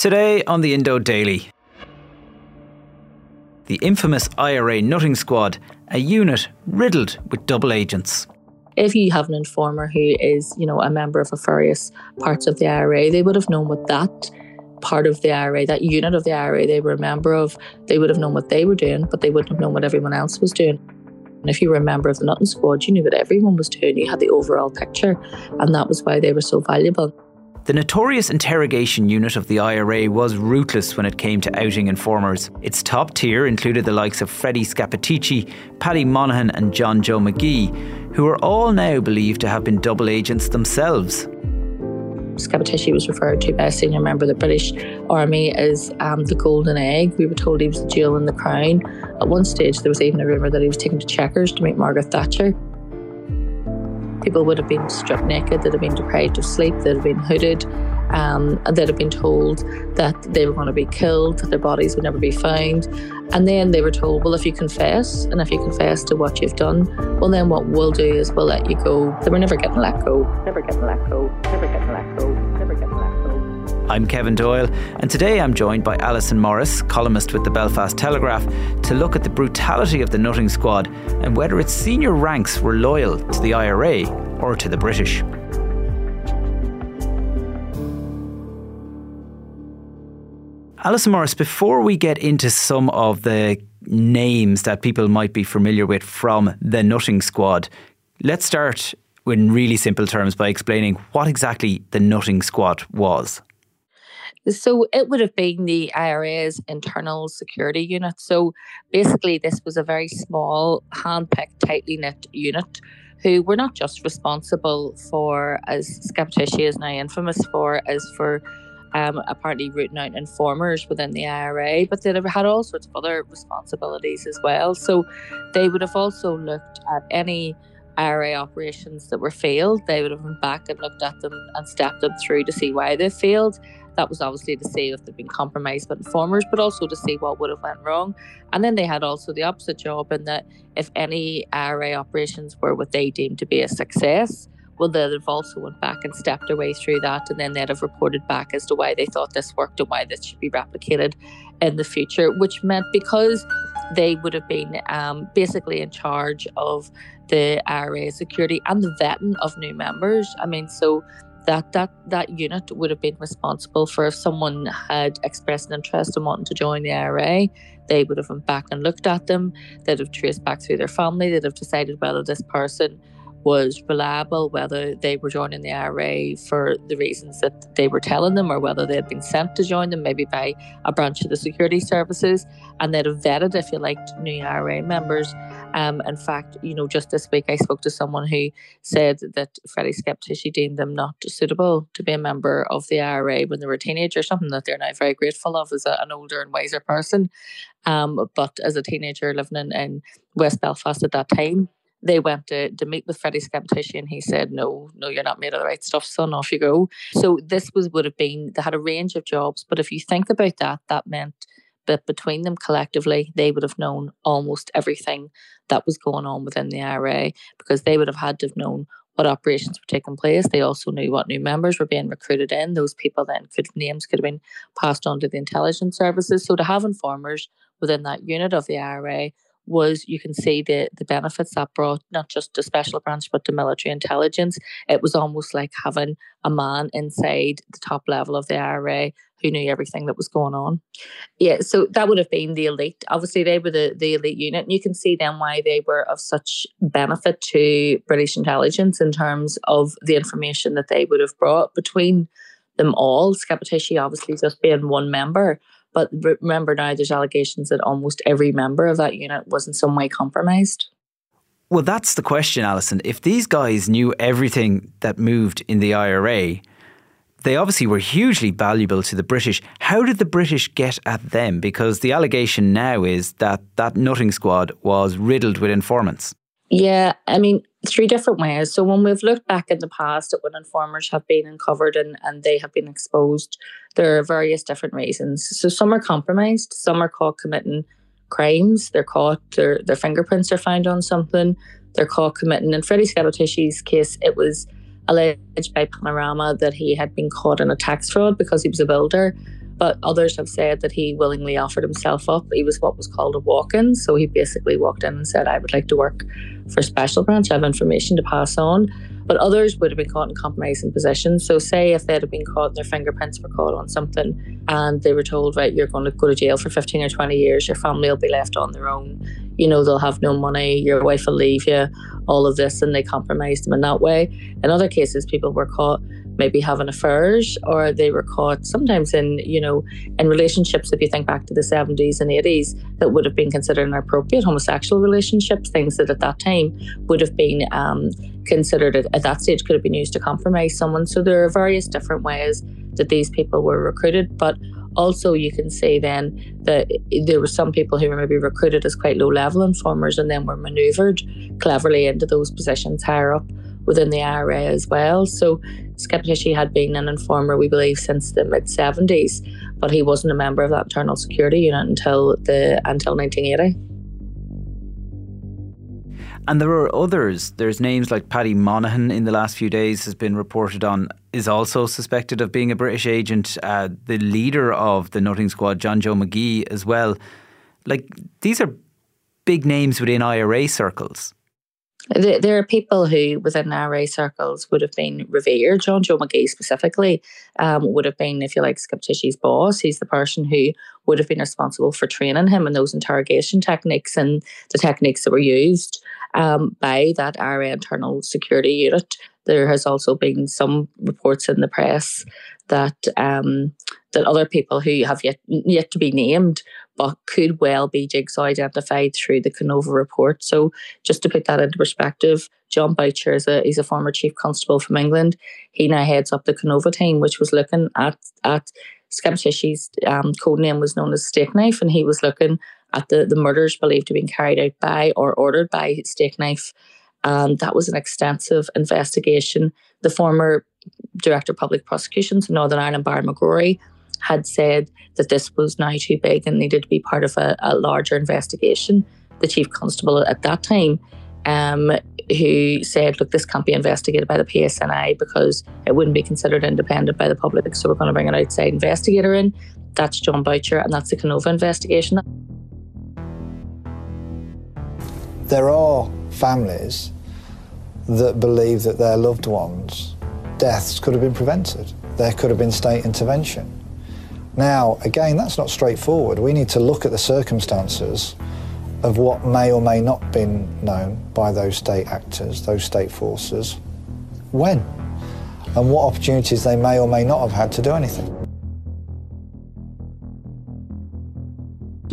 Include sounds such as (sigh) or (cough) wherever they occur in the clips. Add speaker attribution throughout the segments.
Speaker 1: Today on the Indo Daily. The infamous IRA Nutting Squad, a unit riddled with double agents.
Speaker 2: If you have an informer who is, you know, a member of a various parts of the IRA, they would have known what that part of the IRA, that unit of the IRA they were a member of, they would have known what they were doing, but they wouldn't have known what everyone else was doing. And if you were a member of the Nutting Squad, you knew what everyone was doing. You had the overall picture, and that was why they were so valuable.
Speaker 1: The notorious interrogation unit of the IRA was ruthless when it came to outing informers. Its top tier included the likes of Freddie Scappaticci, Paddy Monaghan, and John Joe Magee, who are all now believed to have been double agents themselves.
Speaker 2: Scappaticci was referred to by a senior member of the British Army as um, the golden egg. We were told he was the jewel in the crown. At one stage, there was even a rumour that he was taken to Chequers to meet Margaret Thatcher. People would have been stripped naked, they'd have been deprived of sleep, they'd have been hooded, um, they'd have been told that they were going to be killed, that their bodies would never be found. And then they were told, well, if you confess, and if you confess to what you've done, well, then what we'll do is we'll let you go. They were never getting let go, never getting let go, never getting
Speaker 1: I'm Kevin Doyle, and today I'm joined by Allison Morris, columnist with the Belfast Telegraph, to look at the brutality of the Nutting Squad and whether its senior ranks were loyal to the IRA or to the British. Allison Morris, before we get into some of the names that people might be familiar with from the Nutting Squad, let's start in really simple terms by explaining what exactly the Nutting Squad was.
Speaker 2: So it would have been the IRA's internal security unit. So basically, this was a very small, hand-picked, tightly knit unit who were not just responsible for, as Scappaticci is now infamous for, as for um, apparently rooting out informers within the IRA, but they had all sorts of other responsibilities as well. So they would have also looked at any IRA operations that were failed. They would have went back and looked at them and stepped them through to see why they failed. That was obviously to see if they'd been compromised by informers, but also to see what would have went wrong. And then they had also the opposite job in that if any IRA operations were what they deemed to be a success, well, they'd have also went back and stepped their way through that, and then they'd have reported back as to why they thought this worked and why this should be replicated in the future. Which meant because they would have been um, basically in charge of the IRA security and the vetting of new members. I mean, so that that that unit would have been responsible for if someone had expressed an interest in wanting to join the IRA, they would have went back and looked at them. They'd have traced back through their family. They'd have decided whether this person was reliable, whether they were joining the IRA for the reasons that they were telling them, or whether they had been sent to join them, maybe by a branch of the security services, and they'd have vetted, if you liked, new IRA members. Um, in fact, you know, just this week I spoke to someone who said that Freddie Scappaticci deemed them not suitable to be a member of the IRA when they were a teenagers, something that they're now very grateful of as a, an older and wiser person. Um, but as a teenager living in, in West Belfast at that time, they went to, to meet with Freddie Scappaticci and he said, No, no, you're not made of the right stuff, son, off you go. So this was would have been they had a range of jobs, but if you think about that, that meant that between them collectively, they would have known almost everything that was going on within the IRA because they would have had to have known what operations were taking place. They also knew what new members were being recruited in. Those people then could names could have been passed on to the intelligence services. So to have informers within that unit of the IRA was you can see the the benefits that brought not just to special branch but to military intelligence. It was almost like having a man inside the top level of the IRA who knew everything that was going on. Yeah, so that would have been the elite. Obviously, they were the, the elite unit, and you can see then why they were of such benefit to British intelligence in terms of the information that they would have brought between them all. Scappaticci obviously just being one member, but remember now, there's allegations that almost every member of that unit was in some way compromised.
Speaker 1: Well, that's the question, Allison. If these guys knew everything that moved in the IRA, they obviously were hugely valuable to the British. How did the British get at them? Because the allegation now is that that nutting squad was riddled with informants.
Speaker 2: Yeah, I mean, three different ways. So when we've looked back in the past at when informers have been uncovered and, and they have been exposed, there are various different reasons. So some are compromised, some are caught committing crimes, they're caught, their their fingerprints are found on something, they're caught committing. In Freddie Scappaticci's case, it was alleged by Panorama that he had been caught in a tax fraud because he was a builder. But others have said that he willingly offered himself up. He was what was called a walk in. So he basically walked in and said, I would like to work for Special Branch. Have information to pass on. But others would have been caught in compromising positions. So, say if they'd have been caught, their fingerprints were caught on something, and they were told, right, you're going to go to jail for 15 or 20 years, your family will be left on their own. You know, they'll have no money, your wife will leave you, all of this, and they compromised them in that way. In other cases, people were caught maybe having affairs or they were caught sometimes in you know in relationships if you think back to the 70s and 80s that would have been considered inappropriate homosexual relationships things that at that time would have been um, considered at, at that stage could have been used to compromise someone so there are various different ways that these people were recruited but also you can say then that there were some people who were maybe recruited as quite low level informers and then were maneuvered cleverly into those positions higher up within the IRA as well. So Scappaticci had been an informer, we believe, since the mid 70s, but he wasn't a member of that internal security unit until the until 1980.
Speaker 1: And there are others. There's names like Paddy Monaghan in the last few days has been reported on, is also suspected of being a British agent. Uh, the leader of the Nutting Squad, John Joe Magee, as well. Like, these are big names within IRA circles.
Speaker 2: There are people who, within IRA circles, would have been revered. John Joe Magee, specifically um, would have been, if you like, Scappaticci's boss. He's the person who would have been responsible for training him in those interrogation techniques and the techniques that were used um, by that IRA internal security unit. There has also been some reports in the press that um, that other people who have yet yet to be named but could well be jigsaw identified through the Kenova report. So just to put that into perspective, John Boutcher is a he's a former chief constable from England. He now heads up the Kenova team, which was looking at at Scappaticci's um, code name was known as Stakeknife, and he was looking at the, the murders believed to been carried out by or ordered by Stakeknife. And that was an extensive investigation. The former Director of Public Prosecutions in Northern Ireland, Barry McGrory, had said that this was now too big and needed to be part of a, a larger investigation. The chief constable at that time, um, who said, "Look, this can't be investigated by the PSNI because it wouldn't be considered independent by the public. So we're going to bring an outside investigator in." That's John Boutcher, and that's the Kenova investigation.
Speaker 3: There are families that believe that their loved ones' deaths could have been prevented. There could have been state intervention. Now, again, that's not straightforward. We need to look at the circumstances of what may or may not been known by those state actors, those state forces, when, and what opportunities they may or may not have had to do anything.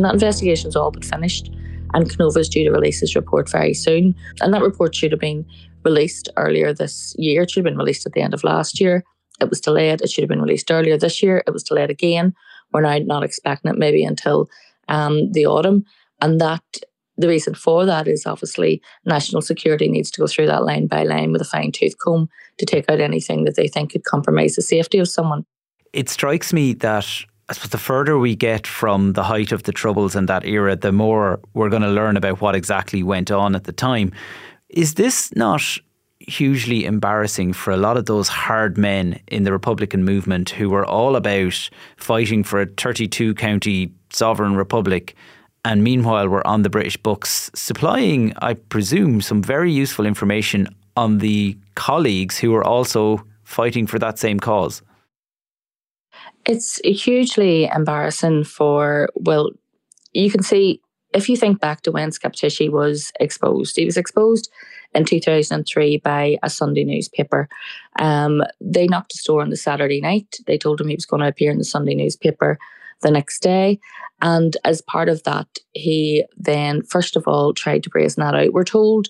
Speaker 2: that investigation's all but finished, and Kenova's due to release his report very soon. And that report should have been released earlier this year. It should have been released at the end of last year. It was delayed. It should have been released earlier this year. It was delayed again. We're now not expecting it maybe until um, the autumn. And that the reason for that is obviously national security needs to go through that line by line with a fine tooth comb to take out anything that they think could compromise the safety of someone.
Speaker 1: It strikes me that I suppose the further we get from the height of the troubles in that era, the more we're going to learn about what exactly went on at the time. Is this not hugely embarrassing for a lot of those hard men in the Republican movement who were all about fighting for a 32 county sovereign republic and meanwhile were on the British books, supplying, I presume, some very useful information on the colleagues who were also fighting for that same cause.
Speaker 2: It's hugely embarrassing for, well, you can see if you think back to when Scappaticci was exposed, he was exposed in 2003 by a Sunday newspaper. Um, they knocked his door on the Saturday night. They told him he was going to appear in the Sunday newspaper the next day. And as part of that, he then, first of all, tried to brazen that out. We're told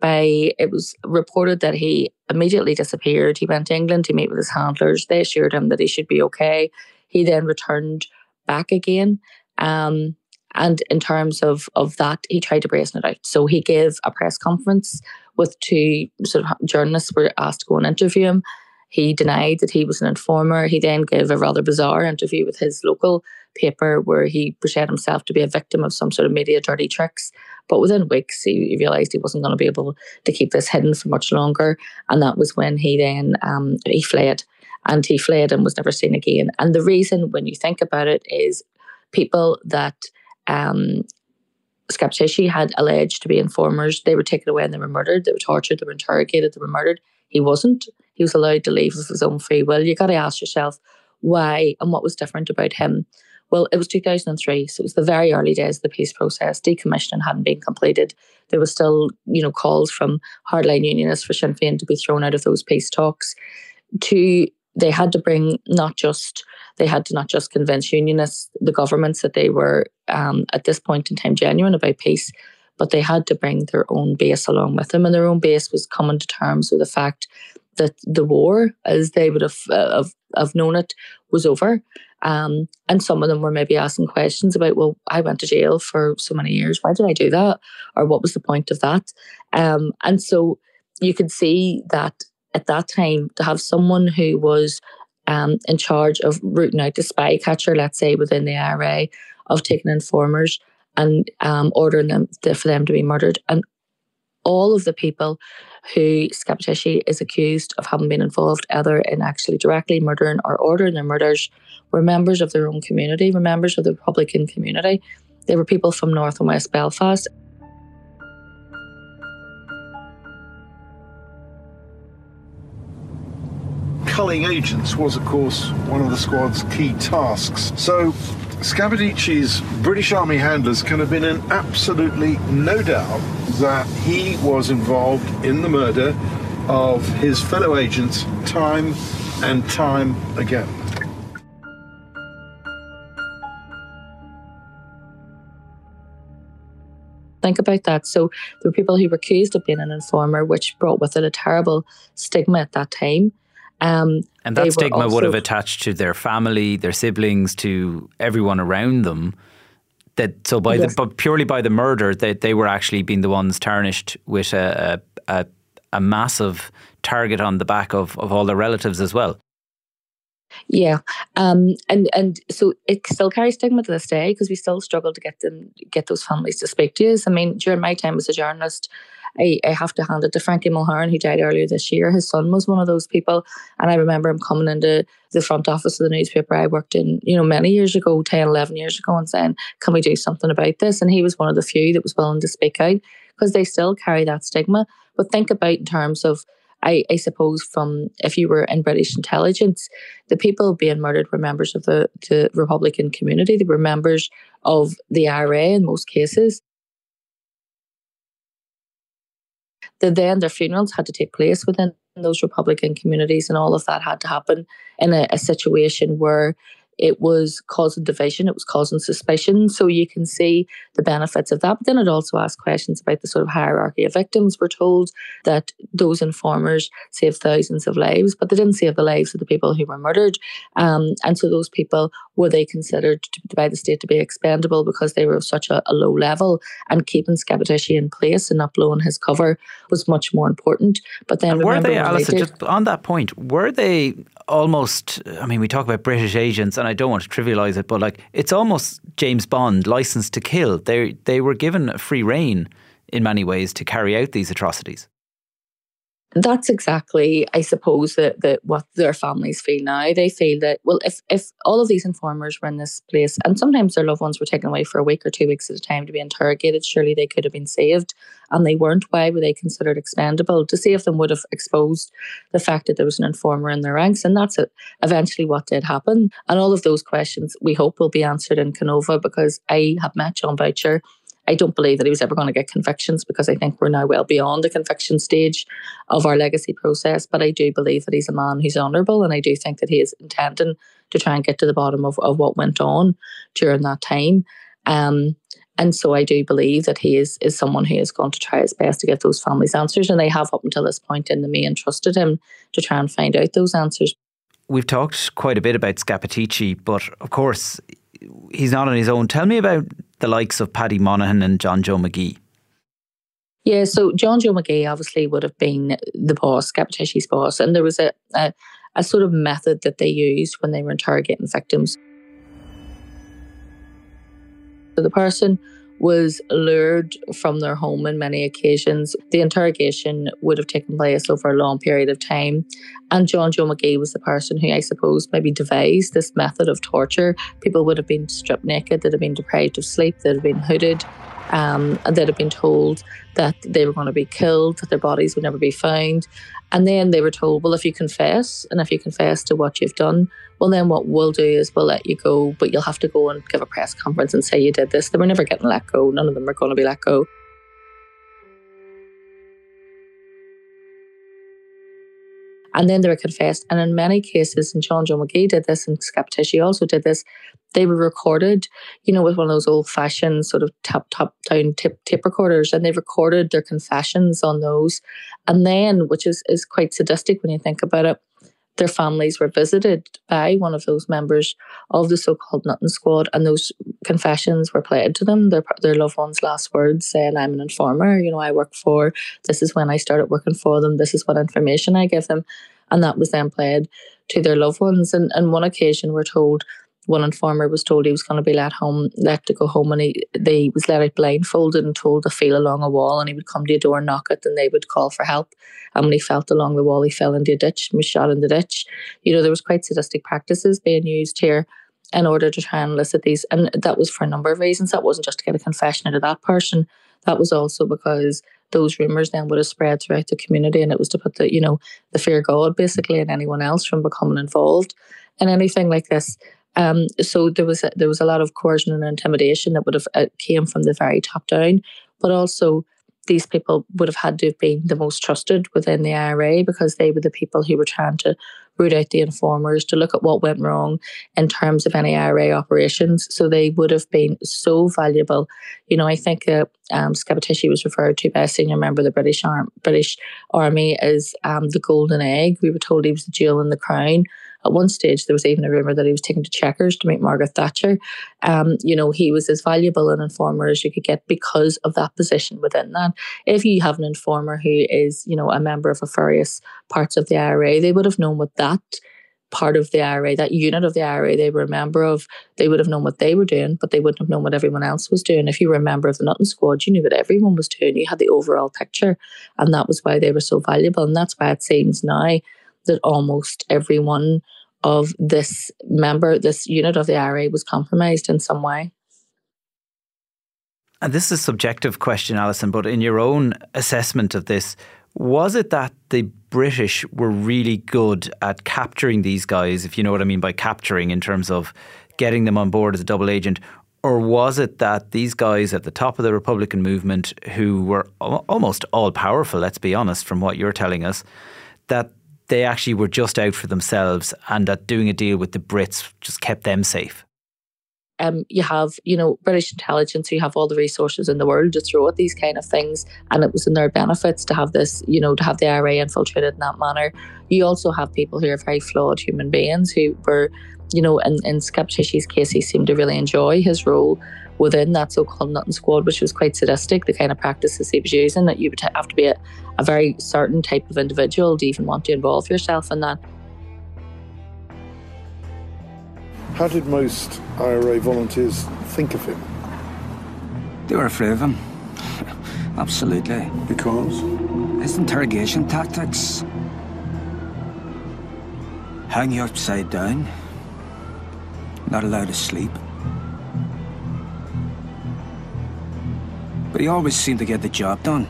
Speaker 2: by, it was reported that he immediately disappeared. He went to England to meet with his handlers. They assured him that he should be okay. He then returned back again. Um, and in terms of, of that, he tried to brazen it out. So he gave a press conference with two sort of journalists were asked to go and interview him. He denied that he was an informer. He then gave a rather bizarre interview with his local paper where he portrayed himself to be a victim of some sort of media dirty tricks. But within weeks, he, realised he wasn't going to be able to keep this hidden for much longer. And that was when he then um, he fled. And he fled and was never seen again. And the reason, when you think about it, is people that um, had alleged to be informers. They were taken away and they were murdered. They were tortured. They were interrogated. They were murdered. He wasn't. He was allowed to leave of his own free will. You got to ask yourself why and what was different about him. Well, it was 2003, so it was the very early days of the peace process. Decommissioning hadn't been completed. There was still, you know, calls from hardline unionists for Sinn Féin to be thrown out of those peace talks. To they had to bring not just they had to not just convince unionists, the governments that they were um, at this point in time genuine about peace, but they had to bring their own base along with them, and their own base was coming to terms with the fact that the war, as they would have uh, have, have known it, was over. Um, and some of them were maybe asking questions about, well, I went to jail for so many years. Why did I do that? Or what was the point of that? Um, and so you could see that at that time to have someone who was um, in charge of rooting out the spy catcher, let's say within the IRA, of taking informers and um, ordering them to, for them to be murdered. And all of the people who Scappaticci is accused of having been involved either in actually directly murdering or ordering their murders were members of their own community, were members of the Republican community. They were people from North and West Belfast.
Speaker 4: culling agents was, of course, one of the squad's key tasks. So Scappaticci's British Army handlers can have been in absolutely no doubt that he was involved in the murder of his fellow agents time and time again.
Speaker 2: Think about that. So there were people who were accused of being an informer, which brought with it a terrible stigma at that time.
Speaker 1: Um, and that stigma also, would have attached to their family, their siblings, to everyone around them. That so by yes. the but purely by the murder, that they, they were actually being the ones tarnished with a, a, a massive target on the back of, of all their relatives as well.
Speaker 2: Yeah, um, and and so it still carries stigma to this day because we still struggle to get them get those families to speak to us. I mean, during my time as a journalist, I, I have to hand it to Frankie Mulhern, who died earlier this year. His son was one of those people. And I remember him coming into the front office of the newspaper I worked in, you know, many years ago, 10, 11 years ago, and saying, Can we do something about this? And he was one of the few that was willing to speak out because they still carry that stigma. But think about in terms of I, I, suppose from if you were in British intelligence, the people being murdered were members of the, the Republican community. They were members of the IRA in most cases. that then their funerals had to take place within those Republican communities, and all of that had to happen in a, a situation where it was causing division, it was causing suspicion. So you can see the benefits of that. But then it also asked questions about the sort of hierarchy of victims. We're told that those informers saved thousands of lives, but they didn't save the lives of the people who were murdered. Um, and so those people were they considered to, by the state to be expendable because they were of such a, a low level and keeping Scappaticci in place and not blowing his cover was much more important. But then
Speaker 1: and were they, Allison, just on that point, were they almost I mean we talk about British agents and I don't want to trivialize it, but like it's almost James Bond, License to Kill. They they were given free reign in many ways to carry out these atrocities.
Speaker 2: That's exactly, I suppose, that, that what their families feel now. They feel that, well, if, if all of these informers were in this place and sometimes their loved ones were taken away for a week or two weeks at a time to be interrogated, surely they could have been saved and they weren't. Why were they considered expendable? To save them would have exposed the fact that there was an informer in their ranks. And that's it, eventually what did happen. And all of those questions we hope will be answered in Kenova because I have met John Boutcher I don't believe that he was ever going to get convictions because I think we're now well beyond the conviction stage of our legacy process. But I do believe that he's a man who's honourable, and I do think that he is intending to try and get to the bottom of, of what went on during that time. Um, and so I do believe that he is is someone who is going to try his best to get those families answers. And they have up until this point in the main trusted him to try and find out those answers.
Speaker 1: We've talked quite a bit about Scappaticci, but of course he's not on his own. Tell me about the likes of Paddy Monaghan and John Joe Magee.
Speaker 2: Yeah, so John Joe Magee obviously would have been the boss, Scappaticci's boss, and there was a, a, a sort of method that they used when they were interrogating victims. So the person was lured from their home on many occasions. The interrogation would have taken place over a long period of time. And John Joe Magee was the person who I suppose maybe devised this method of torture. People would have been stripped naked, they'd have been deprived of sleep, they'd have been hooded, um, they'd have been told that they were going to be killed, that their bodies would never be found. And then they were told, well, if you confess and if you confess to what you've done, well, then what we'll do is we'll let you go, but you'll have to go and give a press conference and say you did this. They were never getting let go. None of them are going to be let go. And then they were confessed. And in many cases, and John Joe Magee did this, and Scappaticci also did this, they were recorded, you know, with one of those old fashioned sort of top, top down tip, tape recorders. And they recorded their confessions on those. And then, which is, is quite sadistic when you think about it, their families were visited by one of those members of the so-called Nutting Squad, and those confessions were played to them. Their their loved ones' last words saying, "I'm an informer. You know, I work for. This is when I started working for them. This is what information I give them," and that was then played to their loved ones. And on one occasion, we're told one informer was told he was going to be let home, let to go home, and he they was let out blindfolded and told to feel along a wall, and he would come to a door, and knock it, and they would call for help. And when he felt along the wall, he fell into a ditch and was shot in the ditch. You know, there was quite sadistic practices being used here in order to try and elicit these, and that was for a number of reasons. That wasn't just to get a confession out of that person. That was also because those rumors then would have spread throughout the community, and it was to put the you know the fear of God basically and anyone else from becoming involved in anything like this. Um, so there was a, there was a lot of coercion and intimidation that would have uh, came from the very top down, but also these people would have had to have been the most trusted within the IRA because they were the people who were trying to root out the informers, to look at what went wrong in terms of any IRA operations. So they would have been so valuable. You know, I think uh, um, was referred to by a senior member of the British, Arm- British Army as um, the golden egg. We were told he was the jewel in the crown. At one stage, there was even a rumor that he was taken to Chequers to meet Margaret Thatcher. Um, you know, he was as valuable an informer as you could get because of that position within that. If you have an informer who is, you know, a member of a various parts of the IRA, they would have known what that part of the IRA, that unit of the IRA they were a member of, they would have known what they were doing, but they wouldn't have known what everyone else was doing. If you were a member of the Nutting Squad, you knew what everyone was doing. You had the overall picture, and that was why they were so valuable. And that's why it seems now that almost everyone of this member, this unit of the IRA was compromised in some way.
Speaker 1: And this is a subjective question, Allison, but in your own assessment of this, was it that the British were really good at capturing these guys, if you know what I mean by capturing in terms of getting them on board as a double agent? Or was it that these guys at the top of the Republican movement, who were almost all powerful, let's be honest, from what you're telling us, that they actually were just out for themselves and that doing a deal with the Brits just kept them safe?
Speaker 2: Um, you have, you know, British intelligence who have all the resources in the world to throw at these kind of things, and it was in their benefits to have this, you know, to have the IRA infiltrated in that manner. You also have people who are very flawed human beings who were, you know, in, in Scappaticci's case, he seemed to really enjoy his role within that so-called Nutting Squad, which was quite sadistic, the kind of practices he was using, that you would have to be a, a very certain type of individual to even want to involve yourself in that.
Speaker 4: How did most IRA volunteers think of him?
Speaker 5: They were afraid of him. (laughs) Absolutely.
Speaker 4: Because?
Speaker 5: His interrogation tactics. Hang you upside down. Not allowed to sleep. But he always seemed to get the job done.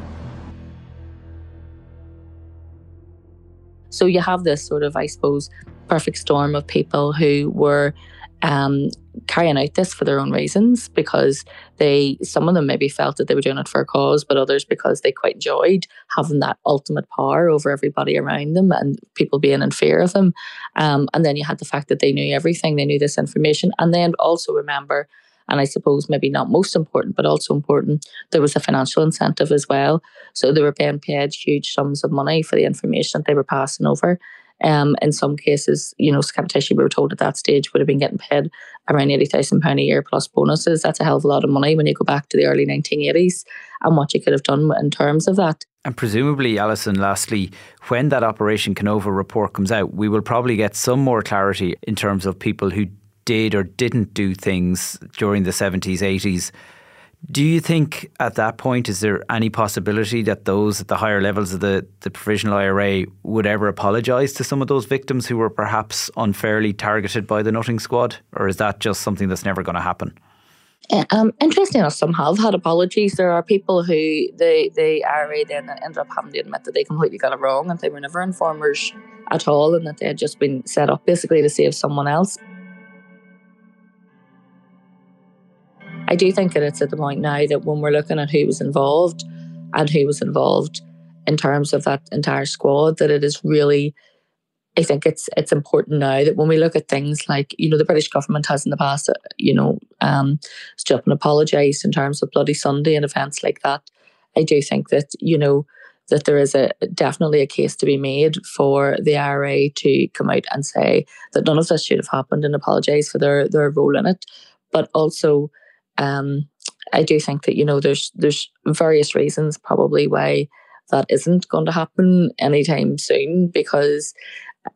Speaker 2: So you have this sort of, I suppose, perfect storm of people who were um, carrying out this for their own reasons because they, some of them maybe felt that they were doing it for a cause, but others because they quite enjoyed having that ultimate power over everybody around them and people being in fear of them. Um, and then you had the fact that they knew everything, they knew this information. And then also remember, and I suppose maybe not most important, but also important, there was a financial incentive as well. So they were being paid huge sums of money for the information that they were passing over. Um, in some cases, you know, Scappaticci, we were told at that stage, would have been getting paid around £80,000 a year plus bonuses. That's a hell of a lot of money when you go back to the early 1980s and what you could have done in terms of that.
Speaker 1: And presumably, Allison, lastly, when that Operation Kenova report comes out, we will probably get some more clarity in terms of people who did or didn't do things during the 70s, 80s do you think at that point is there any possibility that those at the higher levels of the, the provisional IRA would ever apologise to some of those victims who were perhaps unfairly targeted by the Nutting Squad? Or is that just something that's never going to happen?
Speaker 2: Um, interesting enough, some have had apologies. There are people who the the IRA then ended up having to admit that they completely got it wrong and they were never informers at all, and that they had just been set up basically to save someone else. I do think that it's at the point now that when we're looking at who was involved and who was involved in terms of that entire squad, that it is really I think it's it's important now that when we look at things like you know the British government has in the past uh, you know um, stood up and apologised in terms of Bloody Sunday and events like that. I do think that you know that there is a definitely a case to be made for the IRA to come out and say that none of this should have happened and apologise for their their role in it, but also um, I do think that you know there's there's various reasons probably why that isn't going to happen anytime soon because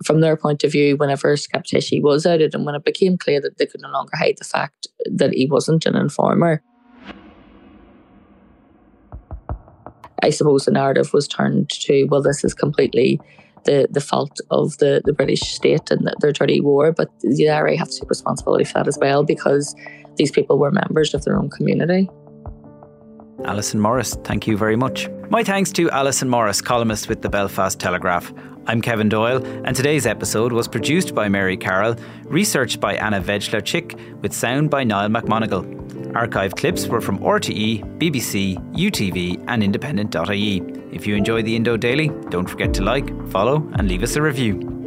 Speaker 2: from their point of view, whenever Scappaticci was outed and when it became clear that they could no longer hide the fact that he wasn't an informer, I suppose the narrative was turned to, well, this is completely the, the fault of the, the British state and their dirty war, but the IRA have to take responsibility for that as well because these people were members of their own community.
Speaker 1: Allison Morris, thank you very much. My thanks to Allison Morris, columnist with the Belfast Telegraph. I'm Kevin Doyle, and today's episode was produced by Mary Carroll, researched by Anna Vejler Chick, with sound by Niall McMonigal. Archive clips were from RTE, BBC, UTV, and Independent.ie. If you enjoy the Indo Daily, don't forget to like, follow, and leave us a review.